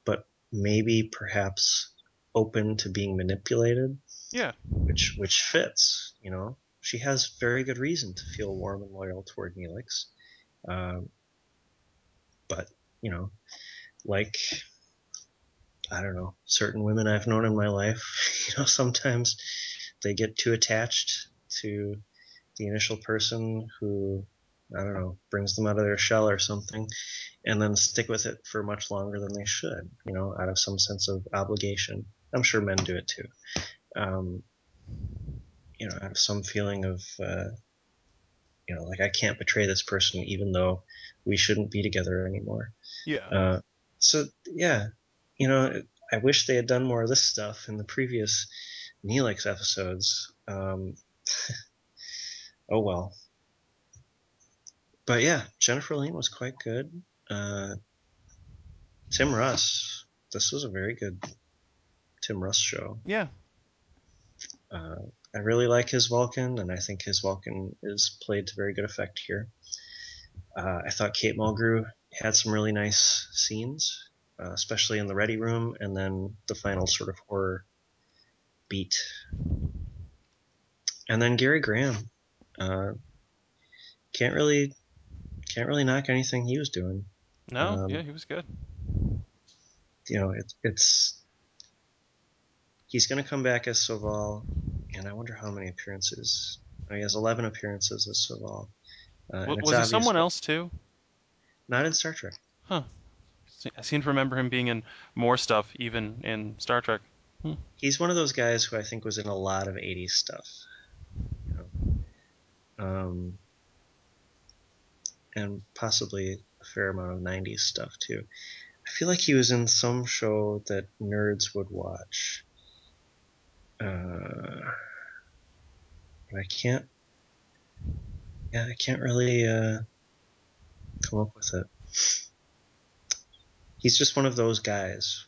B: but maybe perhaps open to being manipulated,
A: Yeah.
B: which which fits. You know, she has very good reason to feel warm and loyal toward Neelix, um, but you know, like I don't know, certain women I've known in my life, you know, sometimes they get too attached to the initial person who I don't know brings them out of their shell or something, and then stick with it for much longer than they should. You know, out of some sense of obligation. I'm sure men do it too. Um, you know, of some feeling of uh, you know, like I can't betray this person even though we shouldn't be together anymore.
A: Yeah.
B: Uh, so yeah, you know, I wish they had done more of this stuff in the previous Neelix episodes. Um, oh well. But yeah, Jennifer Lien was quite good. Uh, Tim Russ, this was a very good Tim Russ show.
A: Yeah.
B: Uh, I really like his Vulcan, and I think his Vulcan is played to very good effect here. Uh, I thought Kate Mulgrew had some really nice scenes, uh, especially in the ready room, and then the final sort of horror beat. And then Gary Graham, uh, can't really can't really knock anything he was doing.
A: No.
B: Um,
A: yeah, he was good.
B: You know, it, it's he's going to come back as Soval, and I wonder how many appearances. Oh, he has 11 appearances as Soval. Uh,
A: was
B: obvious
A: someone else too?
B: Not in Star Trek.
A: Huh. I seem to remember him being in more stuff, even in Star Trek.
B: He's one of those guys who I think was in a lot of 80s stuff. You know? Um, and possibly a fair amount of 90s stuff too. I feel like he was in some show that nerds would watch. Uh, but I can't. Yeah, I can't really uh, come up with it. He's just one of those guys.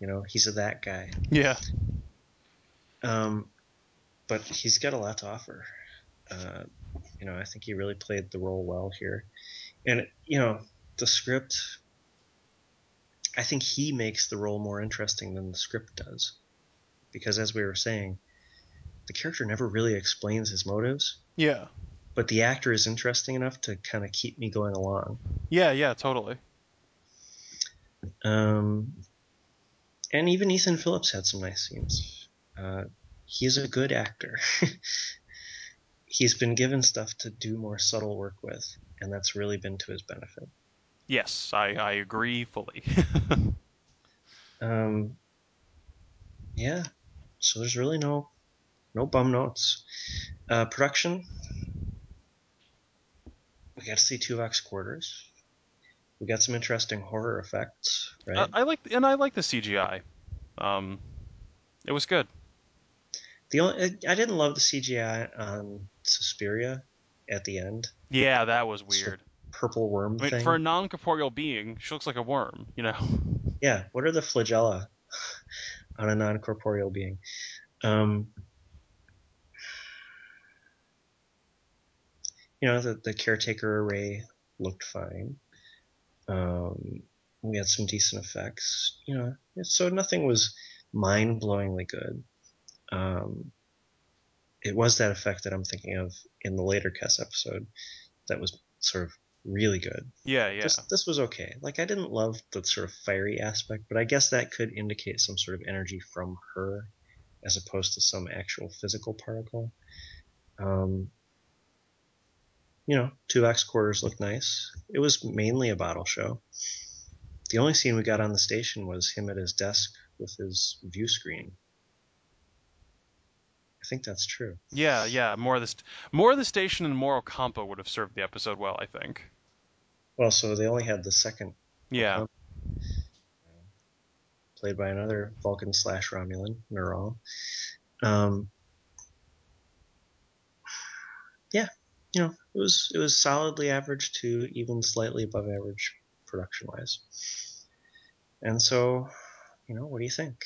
B: You know, he's a that guy.
A: Yeah.
B: Um, but he's got a lot to offer. Uh, you know, I think he really played the role well here. And, you know, the script, I think he makes the role more interesting than the script does. Because as we were saying, the character never really explains his motives,
A: Yeah.
B: but the actor is interesting enough to kind of keep me going along.
A: Yeah. Yeah. Totally.
B: Um, and even Ethan Phillips had some nice scenes. Uh, he's a good actor. he's been given stuff to do more subtle work with, and that's really been to his benefit.
A: Yes, I, I agree fully.
B: Um, yeah, so there's really no no bum notes. Uh, production, we got to see two Tuvok's quarters. We got some interesting horror effects, right?
A: I, I like and I like the CGI. Um, it was good.
B: the only I didn't love the CGI on Suspiria at the end.
A: Yeah, that was weird.
B: Purple worm
A: I mean,
B: thing.
A: for a non-corporeal being, she looks like a worm. You know.
B: Yeah, what are the flagella on a non-corporeal being? Um, you know, the, the caretaker array looked fine. Um, we had some decent effects. You know, so nothing was mind-blowingly good. Um, it was that effect that I'm thinking of in the later Kes episode that was sort of really good.
A: Yeah, yeah.
B: This, this was okay. Like I didn't love the sort of fiery aspect, but I guess that could indicate some sort of energy from her, as opposed to some actual physical particle. Um, you know, Tuvok's quarters looked nice. It was mainly a bottle show. The only scene we got on the station was him at his desk with his view screen. I think that's true.
A: Yeah, yeah. More of the st- more of the station and more Ocampo would have served the episode well, I think.
B: Well, so they only had the second
A: Yeah.
B: played by another Vulcan slash Romulan, Neral. Um, yeah, you know, it was it was solidly average to even slightly above average production wise. And so, you know, what do you think?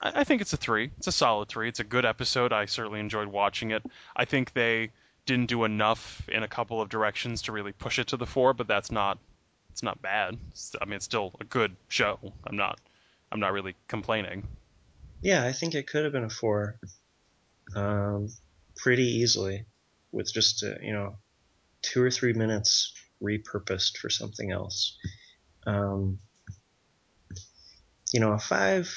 A: I, I think it's a three. It's a solid three. It's a good episode. I certainly enjoyed watching it. I think they didn't do enough in a couple of directions to really push it to the four, but that's not it's not bad. It's- I mean, it's still a good show. I'm not I'm not really complaining.
B: Yeah, I think it could have been a four, um, pretty easily, with just uh, you know, two or three minutes repurposed for something else. Um, you know, a five,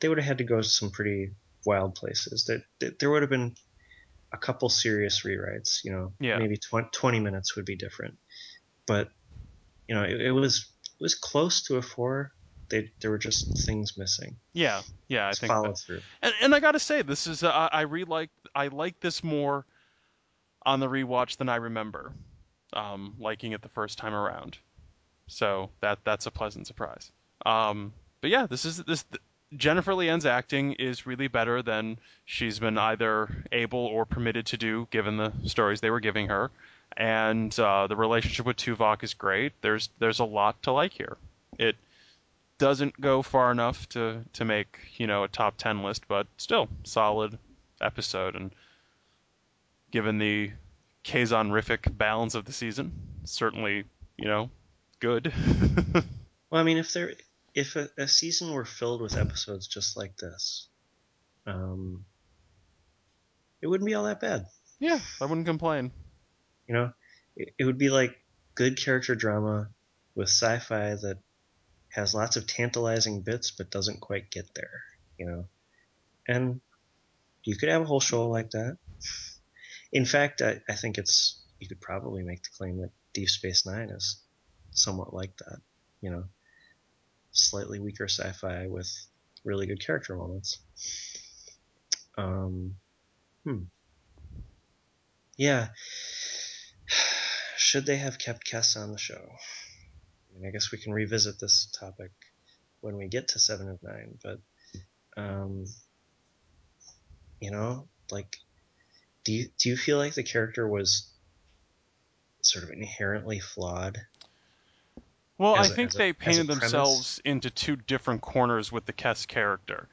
B: they would have had to go to some pretty wild places. That there would have been a couple serious rewrites. You know,
A: Yeah.
B: maybe 20, 20 minutes would be different, but you know, it, it was it was close to a four. They, there were just things missing.
A: Yeah, yeah. I
B: It's
A: think that,
B: followed through.
A: And, and I gotta say, this is uh, I I re like I like this more on the rewatch than I remember, um, liking it the first time around. So that that's a pleasant surprise. Um, but yeah, this is this Jennifer Lien's acting is really better than she's been either able or permitted to do, given the stories they were giving her. And uh, the relationship with Tuvok is great. There's there's a lot to like here. It doesn't go far enough to to make you know a top 10 list but still solid episode and given the Kazon-rific balance of the season certainly you know good
B: Well, I mean, if there, if a, a season were filled with episodes just like this, um, it wouldn't be all that bad.
A: yeah I wouldn't complain
B: You know, it, it would be like good character drama with sci-fi that has lots of tantalizing bits but doesn't quite get there. You know, and you could have a whole show like that. In fact, I, I think it's you could probably make the claim that Deep Space Nine is somewhat like that. You know, slightly weaker sci-fi with really good character moments. Um, hmm. Yeah. Should they have kept Kes on the show? I mean, I guess we can revisit this topic when we get to Seven of Nine, but um, you know, like, do you do you feel like the character was sort of inherently flawed?
A: Well
B: As
A: I
B: a-
A: think they
B: a
A: painted themselves into two different corners with the Kes character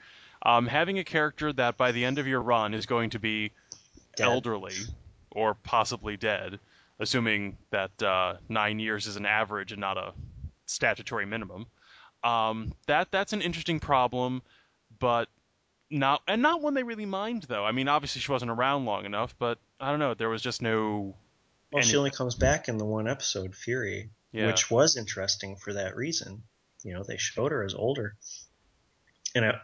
A: um, having a character that by the end of your run is going to be
B: Dead.
A: elderly or possibly dead, assuming that uh, nine years is an average and not a statutory minimum. Um, that that's an interesting problem, but not and not one they really mind though. I mean, obviously she wasn't around long enough, but I don't know. There was just no.
B: Well, she only comes back in the one episode, Fury,
A: Yeah.
B: which was interesting for that reason. You know, they showed her as older, and it,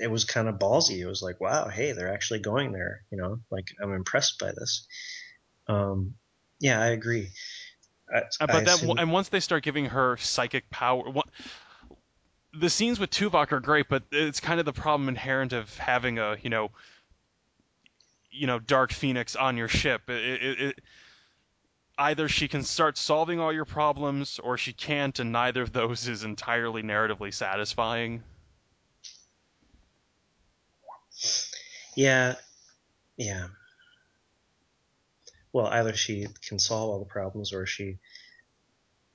B: it was kind of ballsy. It was like, wow, hey, they're actually going there. You know, like I'm impressed by this. Um, yeah, I agree. I,
A: Uh,
B: I
A: but then,
B: assume-
A: and once they start giving her psychic power, one, the scenes with Tuvok are great, but it's kind of the problem inherent of having a you know, you know, Dark Phoenix on your ship. It, it, it, either she can start solving all your problems or she can't, and neither of those is entirely narratively satisfying.
B: Yeah, yeah. Well, either she can solve all the problems or she,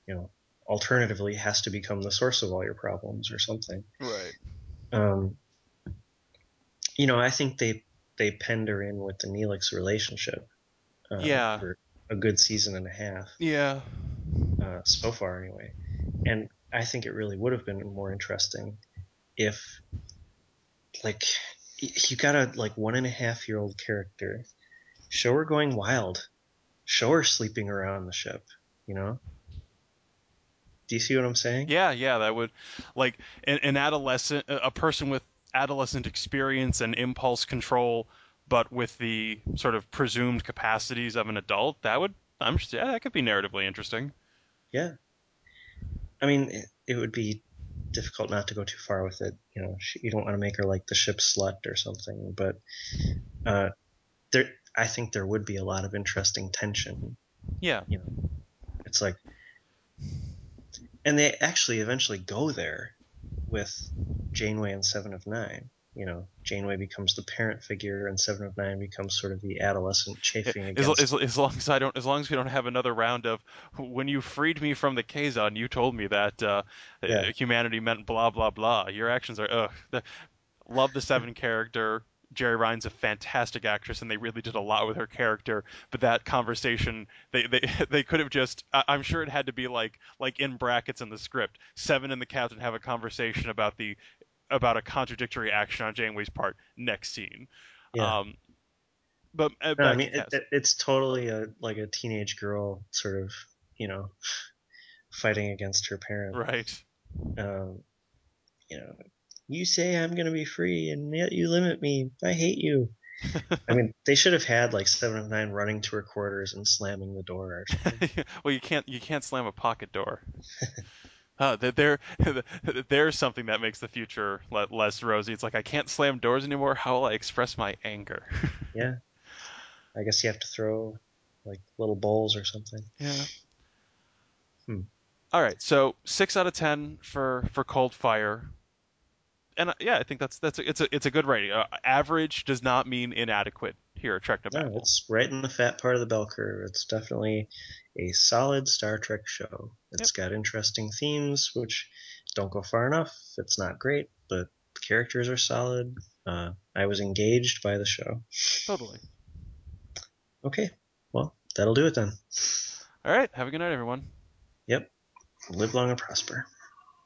B: you know, alternatively has to become the source of all your problems or something.
A: Right.
B: Um, you know, I think they they penned her in with the Neelix relationship. Uh,
A: Yeah.
B: For a good season and a half,
A: Yeah.
B: uh, so far anyway. And I think it really would have been more interesting if, like, you got a like one and a half year old character, show her going wild, show her sleeping around the ship. You know. Do you see what I'm saying?
A: Yeah, yeah, that would like an, an adolescent, a person with adolescent experience and impulse control, but with the sort of presumed capacities of an adult. That would, I'm yeah, that could be narratively interesting.
B: Yeah. I mean, it, it would be difficult not to go too far with it. You know, she, you don't want to make her like the ship slut or something, but uh, there, I think there would be a lot of interesting tension.
A: Yeah, you know,
B: It's like, and they actually eventually go there with Janeway and Seven of Nine. You know, Janeway becomes the parent figure, and Seven of Nine becomes sort of the adolescent chafing
A: as,
B: against.
A: as, as long as I don't, as long as we don't have another round of when you freed me from the Kazon, you told me that uh,
B: Yeah.
A: humanity meant blah blah blah. Your actions are ugh. The, love the seven character. Jeri Ryan's a fantastic actress, and they really did a lot with her character. But that conversation, they they, they could have just. I'm sure it had to be like like in brackets in the script. Seven and the captain have a conversation about the about a contradictory action on Janeway's part. Next scene.
B: Yeah.
A: Um, but uh,
B: No, I mean, it, it, it's totally a like a teenage girl sort of, you know, fighting against her parent.
A: right.
B: Um, you know, you say I'm gonna be free, and yet you limit me. I hate you. I mean, they should have had like Seven of Nine running to her quarters and slamming the door or something.
A: well, you can't you can't slam a pocket door. Uh, that there, there's something that makes the future le- less rosy. It's like I can't slam doors anymore. How will I express my anger?
B: yeah, I guess you have to throw like little bowls or something.
A: yeah.
B: Hmm.
A: All right, so six out of ten for for Cold Fire, and uh, yeah, I think that's that's a, it's a it's a good rating. Uh, average does not mean inadequate here at Trek to
B: No, it's right in the fat part of the bell curve. It's definitely a solid Star Trek show. It's got interesting themes, which don't go far enough. It's not great, but the characters are solid. Uh, I was engaged by the show.
A: Totally.
B: Okay, well, that'll do it then.
A: All right, have a good night, everyone.
B: Yep. Live long and prosper.